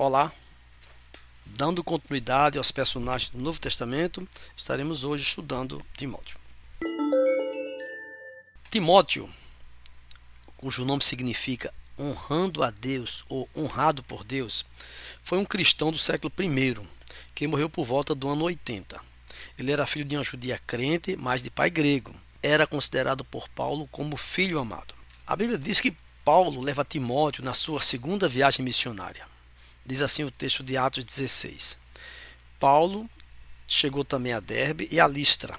Olá, dando continuidade aos personagens do Novo Testamento, estaremos hoje estudando Timóteo. Timóteo, cujo nome significa honrando a Deus ou honrado por Deus, foi um cristão do século I que morreu por volta do ano 80. Ele era filho de uma judia crente, mas de pai grego. Era considerado por Paulo como filho amado. A Bíblia diz que Paulo leva Timóteo na sua segunda viagem missionária. Diz assim o texto de Atos 16. Paulo chegou também a Derbe e a Listra.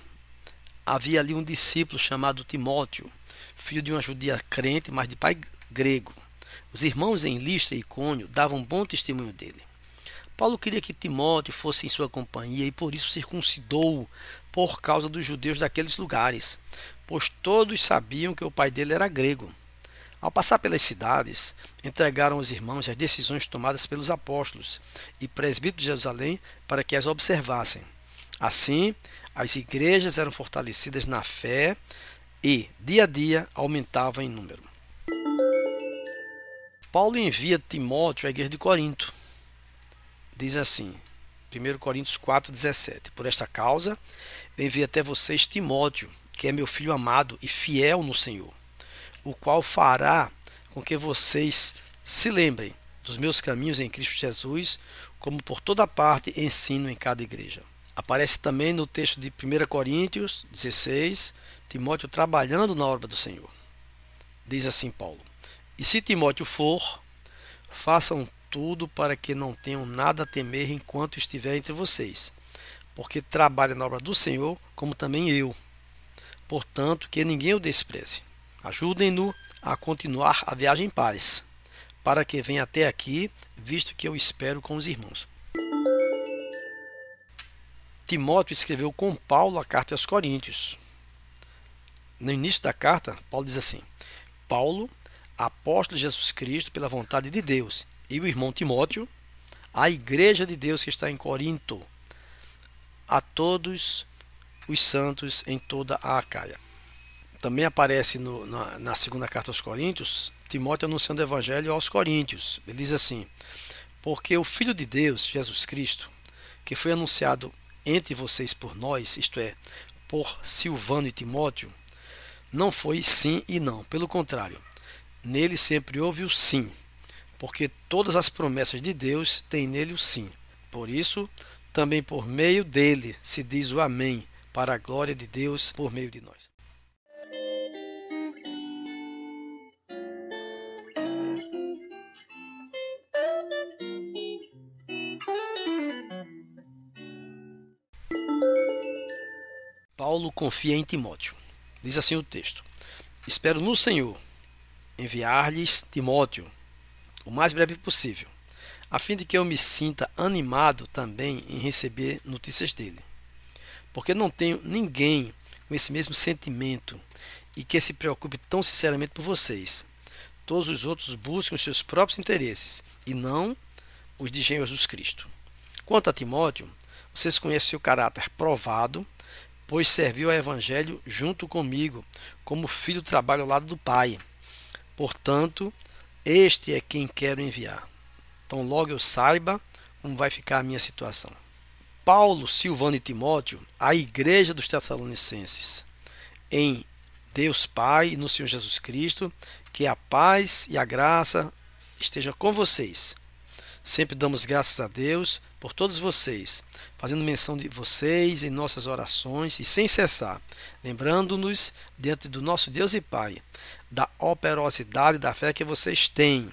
Havia ali um discípulo chamado Timóteo, filho de uma judia crente, mas de pai grego. Os irmãos em Listra e Cônio davam bom testemunho dele. Paulo queria que Timóteo fosse em sua companhia e por isso circuncidou por causa dos judeus daqueles lugares, pois todos sabiam que o pai dele era grego. Ao passar pelas cidades, entregaram aos irmãos as decisões tomadas pelos apóstolos e presbíteros de Jerusalém para que as observassem. Assim, as igrejas eram fortalecidas na fé e, dia a dia, aumentavam em número. Paulo envia Timóteo à igreja de Corinto. Diz assim, 1 Coríntios 4,17: Por esta causa, envio até vocês Timóteo, que é meu filho amado e fiel no Senhor o qual fará com que vocês se lembrem dos meus caminhos em Cristo Jesus, como por toda parte ensino em cada igreja. Aparece também no texto de 1 Coríntios 16, Timóteo trabalhando na obra do Senhor. Diz assim Paulo: E se Timóteo for, façam tudo para que não tenham nada a temer enquanto estiver entre vocês, porque trabalha na obra do Senhor, como também eu. Portanto, que ninguém o despreze. Ajudem-no a continuar a viagem em paz, para que venha até aqui, visto que eu espero com os irmãos. Timóteo escreveu com Paulo a carta aos Coríntios. No início da carta, Paulo diz assim: Paulo, apóstolo de Jesus Cristo pela vontade de Deus, e o irmão Timóteo, a igreja de Deus que está em Corinto, a todos os santos em toda a Acaia também aparece no, na, na, segunda carta aos Coríntios, Timóteo anunciando o evangelho aos Coríntios. Ele diz assim: Porque o Filho de Deus, Jesus Cristo, que foi anunciado entre vocês por nós, isto é, por Silvano e Timóteo, não foi sim e não. Pelo contrário, nele sempre houve o sim, porque todas as promessas de Deus têm nele o sim. Por isso, também por meio dele se diz o Amém, para a glória de Deus por meio de nós. Paulo confia em Timóteo. Diz assim o texto: Espero no Senhor enviar-lhes Timóteo o mais breve possível, a fim de que eu me sinta animado também em receber notícias dele. Porque não tenho ninguém com esse mesmo sentimento e que se preocupe tão sinceramente por vocês. Todos os outros buscam os seus próprios interesses e não os de Jesus Cristo. Quanto a Timóteo, vocês conhecem seu caráter provado pois serviu ao Evangelho junto comigo, como filho trabalho ao lado do Pai. Portanto, este é quem quero enviar. Então, logo eu saiba como vai ficar a minha situação. Paulo, Silvano e Timóteo, a igreja dos Tessalonicenses, em Deus Pai e no Senhor Jesus Cristo, que a paz e a graça esteja com vocês. Sempre damos graças a Deus por todos vocês, fazendo menção de vocês em nossas orações e sem cessar, lembrando-nos diante do nosso Deus e Pai da operosidade da fé que vocês têm,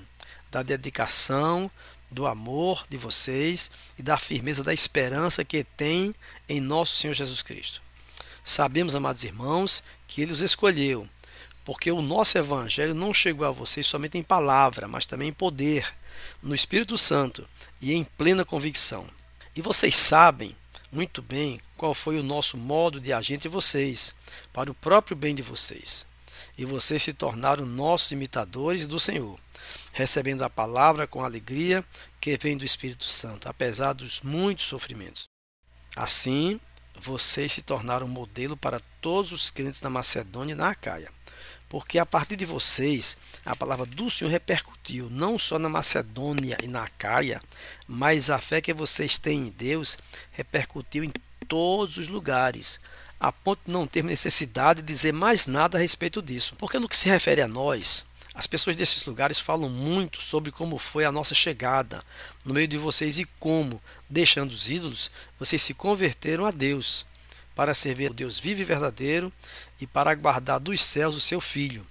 da dedicação, do amor de vocês e da firmeza da esperança que têm em nosso Senhor Jesus Cristo. Sabemos, amados irmãos, que Ele os escolheu, porque o nosso Evangelho não chegou a vocês somente em palavra, mas também em poder no Espírito Santo e em plena convicção. E vocês sabem muito bem qual foi o nosso modo de agir entre vocês, para o próprio bem de vocês. E vocês se tornaram nossos imitadores do Senhor, recebendo a palavra com alegria que vem do Espírito Santo, apesar dos muitos sofrimentos. Assim, vocês se tornaram modelo para todos os crentes na Macedônia e na Acaia, porque a partir de vocês a palavra do Senhor repercutiu não só na Macedônia e na Caia, mas a fé que vocês têm em Deus repercutiu em todos os lugares, a ponto de não ter necessidade de dizer mais nada a respeito disso. Porque no que se refere a nós, as pessoas desses lugares falam muito sobre como foi a nossa chegada no meio de vocês e como, deixando os ídolos, vocês se converteram a Deus para servir o Deus vivo e verdadeiro e para aguardar dos céus o seu Filho,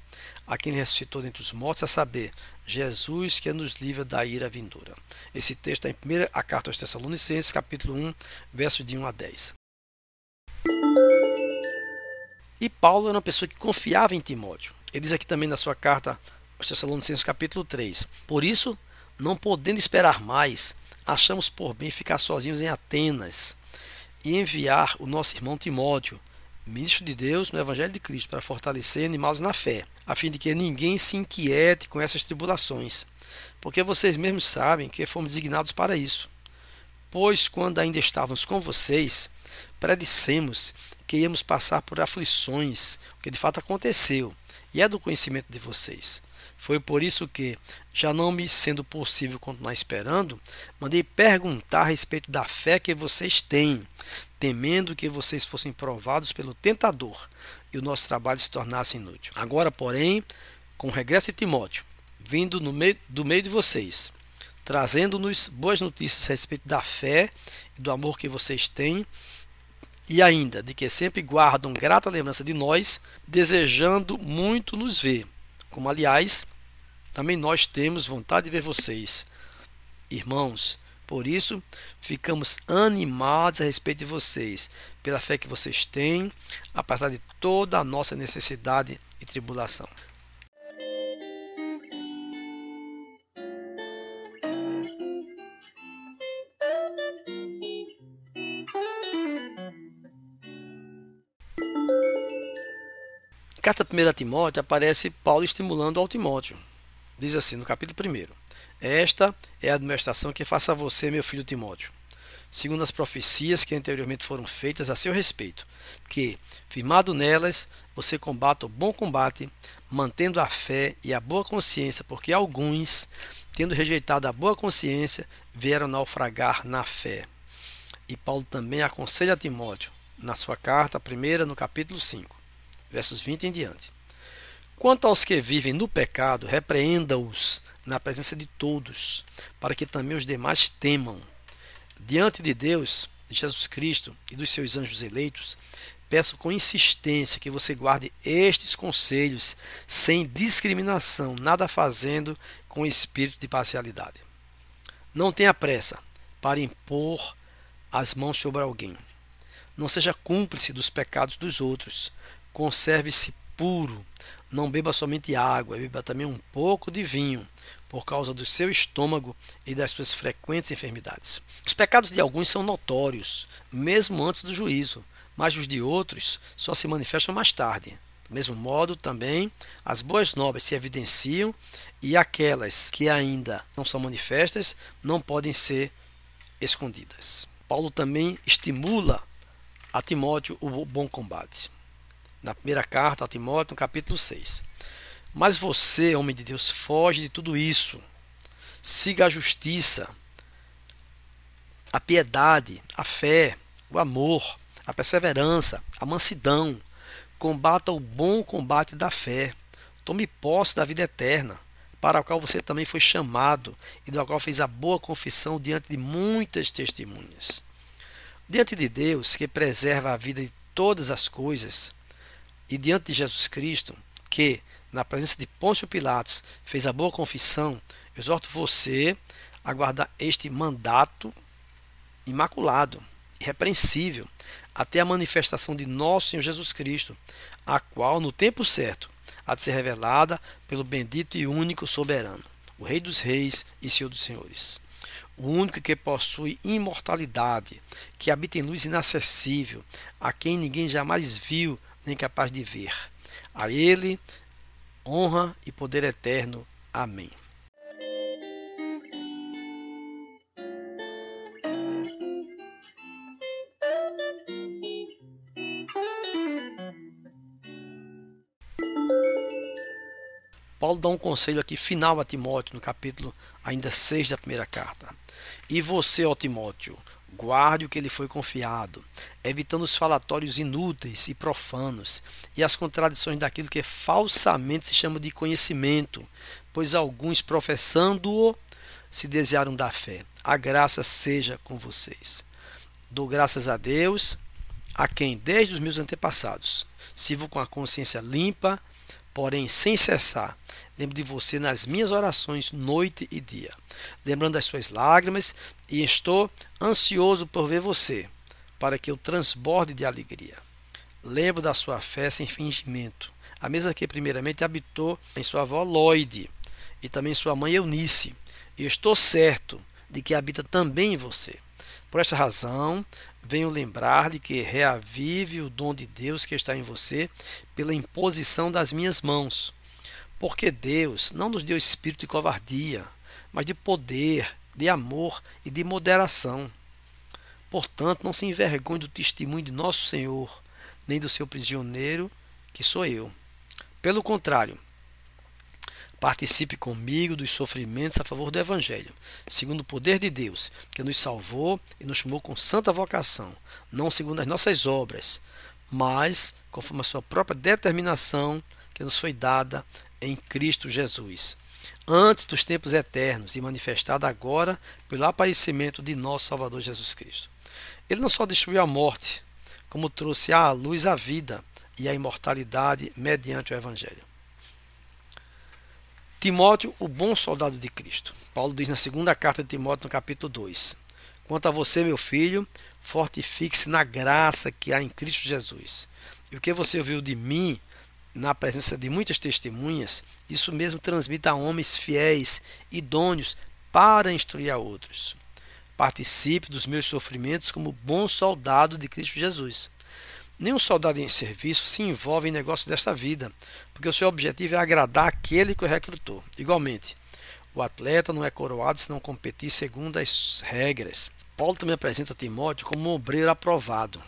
a quem ressuscitou dentre os mortos, a saber, Jesus que nos livra da ira vindoura. Esse texto é em 1 a carta aos Tessalonicenses, capítulo 1, versos de 1 a 10. E Paulo era uma pessoa que confiava em Timóteo. Ele diz aqui também na sua carta aos Tessalonicenses, capítulo 3. Por isso, não podendo esperar mais, achamos por bem ficar sozinhos em Atenas e enviar o nosso irmão Timóteo, ministro de Deus no Evangelho de Cristo, para fortalecer animá-los na fé, a fim de que ninguém se inquiete com essas tribulações, porque vocês mesmos sabem que fomos designados para isso. Pois quando ainda estávamos com vocês, predissemos que íamos passar por aflições, o que de fato aconteceu, e é do conhecimento de vocês. Foi por isso que, já não me sendo possível continuar esperando, mandei perguntar a respeito da fé que vocês têm, temendo que vocês fossem provados pelo tentador e o nosso trabalho se tornasse inútil. Agora, porém, com o regresso de Timóteo, vindo meio, do meio de vocês, trazendo-nos boas notícias a respeito da fé e do amor que vocês têm, e ainda de que sempre guardam grata lembrança de nós, desejando muito nos ver como aliás, também nós temos vontade de ver vocês, irmãos. Por isso, ficamos animados a respeito de vocês, pela fé que vocês têm, apesar de toda a nossa necessidade e tribulação. carta 1 a Timóteo aparece Paulo estimulando ao Timóteo. Diz assim no capítulo 1: Esta é a administração que faça a você, meu filho Timóteo, segundo as profecias que anteriormente foram feitas a seu respeito, que, firmado nelas, você combata o bom combate, mantendo a fé e a boa consciência, porque alguns, tendo rejeitado a boa consciência, vieram naufragar na fé. E Paulo também aconselha a Timóteo, na sua carta, primeira, no capítulo 5 versos 20 em diante. Quanto aos que vivem no pecado, repreenda-os na presença de todos, para que também os demais temam. Diante de Deus, de Jesus Cristo e dos seus anjos eleitos, peço com insistência que você guarde estes conselhos sem discriminação, nada fazendo com espírito de parcialidade. Não tenha pressa para impor as mãos sobre alguém. Não seja cúmplice dos pecados dos outros, Conserve-se puro. Não beba somente água, beba também um pouco de vinho, por causa do seu estômago e das suas frequentes enfermidades. Os pecados de alguns são notórios, mesmo antes do juízo, mas os de outros só se manifestam mais tarde. Do mesmo modo, também, as boas novas se evidenciam e aquelas que ainda não são manifestas não podem ser escondidas. Paulo também estimula a Timóteo o bom combate na primeira carta a Timóteo, no capítulo 6. Mas você, homem de Deus, foge de tudo isso. Siga a justiça, a piedade, a fé, o amor, a perseverança, a mansidão. Combata o bom combate da fé. Tome posse da vida eterna, para a qual você também foi chamado e do qual fez a boa confissão diante de muitas testemunhas. Diante de Deus, que preserva a vida de todas as coisas, e diante de Jesus Cristo, que, na presença de Pôncio Pilatos, fez a boa confissão, exorto você a guardar este mandato imaculado, irrepreensível, até a manifestação de nosso Senhor Jesus Cristo, a qual, no tempo certo, há de ser revelada pelo bendito e único soberano, o Rei dos Reis e Senhor dos Senhores. O único que possui imortalidade, que habita em luz inacessível, a quem ninguém jamais viu nem capaz de ver. A Ele honra e poder eterno. Amém. Paulo dá um conselho aqui final a Timóteo, no capítulo ainda 6 da primeira carta. E você, ó Timóteo, guarde o que lhe foi confiado, evitando os falatórios inúteis e profanos e as contradições daquilo que falsamente se chama de conhecimento, pois alguns professando-o se desviaram da fé. A graça seja com vocês. Dou graças a Deus, a quem desde os meus antepassados sirvo com a consciência limpa, porém sem cessar. Lembro de você nas minhas orações, noite e dia, lembrando das suas lágrimas, e estou ansioso por ver você, para que eu transborde de alegria. Lembro da sua fé sem fingimento, a mesma que primeiramente habitou em sua avó Lloyd e também sua mãe Eunice, e estou certo de que habita também em você. Por esta razão, venho lembrar-lhe que reavive o dom de Deus que está em você pela imposição das minhas mãos. Porque Deus não nos deu espírito de covardia, mas de poder, de amor e de moderação. Portanto, não se envergonhe do testemunho de nosso Senhor, nem do seu prisioneiro, que sou eu. Pelo contrário, Participe comigo dos sofrimentos a favor do Evangelho, segundo o poder de Deus, que nos salvou e nos chamou com santa vocação, não segundo as nossas obras, mas conforme a sua própria determinação que nos foi dada em Cristo Jesus, antes dos tempos eternos e manifestada agora pelo aparecimento de nosso Salvador Jesus Cristo. Ele não só destruiu a morte, como trouxe à luz a vida e a imortalidade mediante o Evangelho. Timóteo, o bom soldado de Cristo. Paulo diz na segunda carta de Timóteo, no capítulo 2: Quanto a você, meu filho, fortifique-se na graça que há em Cristo Jesus. E o que você ouviu de mim, na presença de muitas testemunhas, isso mesmo transmita a homens fiéis, idôneos, para instruir a outros. Participe dos meus sofrimentos como bom soldado de Cristo Jesus. Nenhum soldado em serviço se envolve em negócios desta vida, porque o seu objetivo é agradar aquele que o recrutou. Igualmente, o atleta não é coroado se não competir segundo as regras. Paulo também apresenta Timóteo como um obreiro aprovado.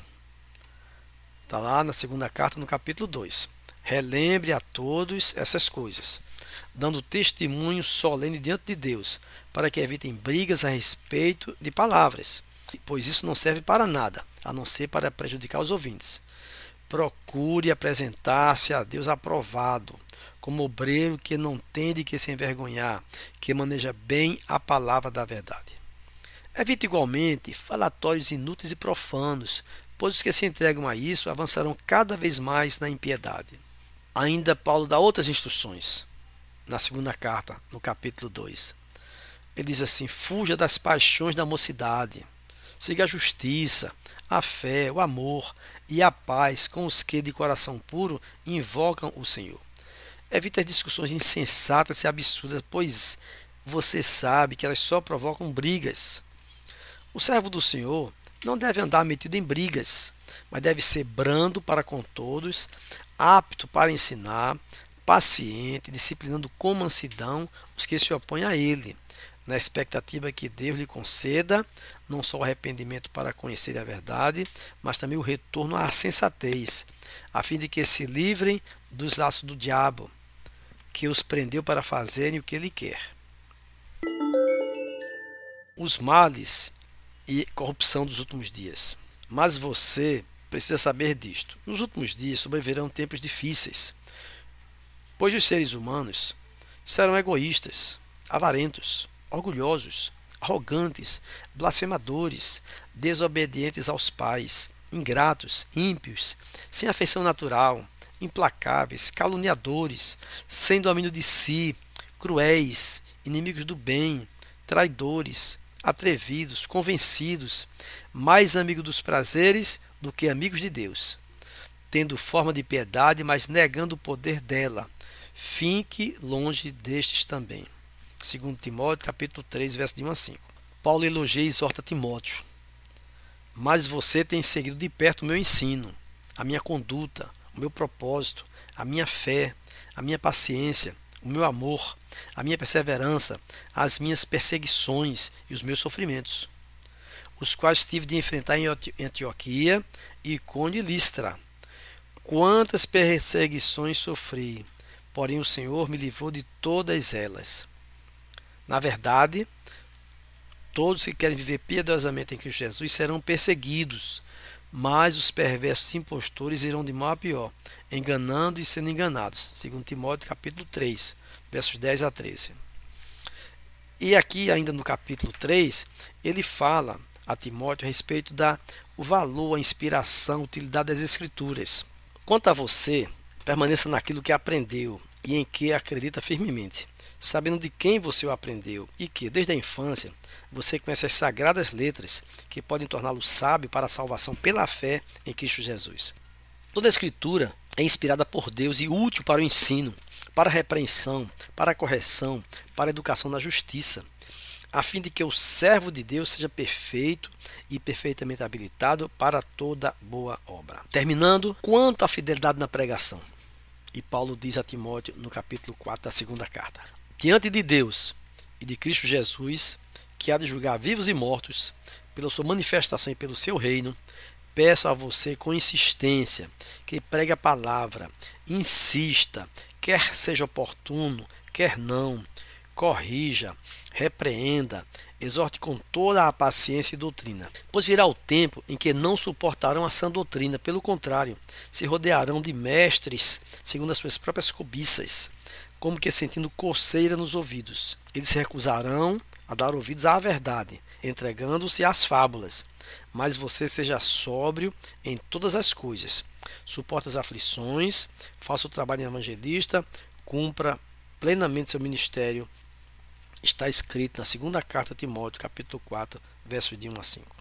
Está lá na segunda carta, no capítulo 2. Relembre a todos essas coisas, dando testemunho solene diante de Deus, para que evitem brigas a respeito de palavras pois isso não serve para nada, a não ser para prejudicar os ouvintes. Procure apresentar-se a Deus aprovado, como obreiro que não tem de que se envergonhar, que maneja bem a palavra da verdade. Evite igualmente falatórios inúteis e profanos, pois os que se entregam a isso avançarão cada vez mais na impiedade. Ainda Paulo dá outras instruções na segunda carta, no capítulo 2. Ele diz assim: fuja das paixões da mocidade Siga a justiça, a fé, o amor e a paz com os que de coração puro invocam o Senhor. Evite as discussões insensatas e absurdas, pois você sabe que elas só provocam brigas. O servo do Senhor não deve andar metido em brigas, mas deve ser brando para com todos, apto para ensinar, paciente, disciplinando com mansidão os que se opõem a ele, na expectativa que Deus lhe conceda não só o arrependimento para conhecer a verdade, mas também o retorno à sensatez, a fim de que se livrem dos laços do diabo, que os prendeu para fazerem o que ele quer. Os males e corrupção dos últimos dias. Mas você precisa saber disto. Nos últimos dias sobrevirão tempos difíceis, pois os seres humanos serão egoístas, avarentos, orgulhosos, arrogantes, blasfemadores, desobedientes aos pais, ingratos, ímpios, sem afeição natural, implacáveis, caluniadores, sem domínio de si, cruéis, inimigos do bem, traidores, atrevidos, convencidos, mais amigos dos prazeres do que amigos de Deus, tendo forma de piedade, mas negando o poder dela. Fique longe destes também. 2 Timóteo, capítulo 3, verso de 1 a 5. Paulo elogia e exorta Timóteo. Mas você tem seguido de perto o meu ensino, a minha conduta, o meu propósito, a minha fé, a minha paciência, o meu amor, a minha perseverança, as minhas perseguições e os meus sofrimentos, os quais tive de enfrentar em Antioquia, Icônio e Listra. Quantas perseguições sofri porém o Senhor me livrou de todas elas. Na verdade, todos que querem viver piedosamente em Cristo Jesus serão perseguidos, mas os perversos impostores irão de mal a pior, enganando e sendo enganados. Segundo Timóteo capítulo 3, versos 10 a 13. E aqui ainda no capítulo 3, ele fala a Timóteo a respeito da o valor, a inspiração, a utilidade das escrituras. Quanto a você, permaneça naquilo que aprendeu e em que acredita firmemente, sabendo de quem você o aprendeu e que, desde a infância, você conhece as sagradas letras que podem torná-lo sábio para a salvação pela fé em Cristo Jesus. Toda a escritura é inspirada por Deus e útil para o ensino, para a repreensão, para a correção, para a educação na justiça, a fim de que o servo de Deus seja perfeito e perfeitamente habilitado para toda boa obra. Terminando, quanto à fidelidade na pregação. E Paulo diz a Timóteo no capítulo 4 da segunda carta: Diante de Deus e de Cristo Jesus, que há de julgar vivos e mortos, pela sua manifestação e pelo seu reino, peço a você com insistência que pregue a palavra, insista, quer seja oportuno, quer não, corrija, repreenda, exorte com toda a paciência e doutrina. Pois virá o tempo em que não suportarão a sã doutrina, pelo contrário, se rodearão de mestres segundo as suas próprias cobiças, como que sentindo coceira nos ouvidos. Eles se recusarão a dar ouvidos à verdade, entregando-se às fábulas. Mas você seja sóbrio em todas as coisas. Suporte as aflições, faça o trabalho evangelista, cumpra plenamente seu ministério está escrito na segunda carta de Timóteo, capítulo 4, versos de 1 a 5.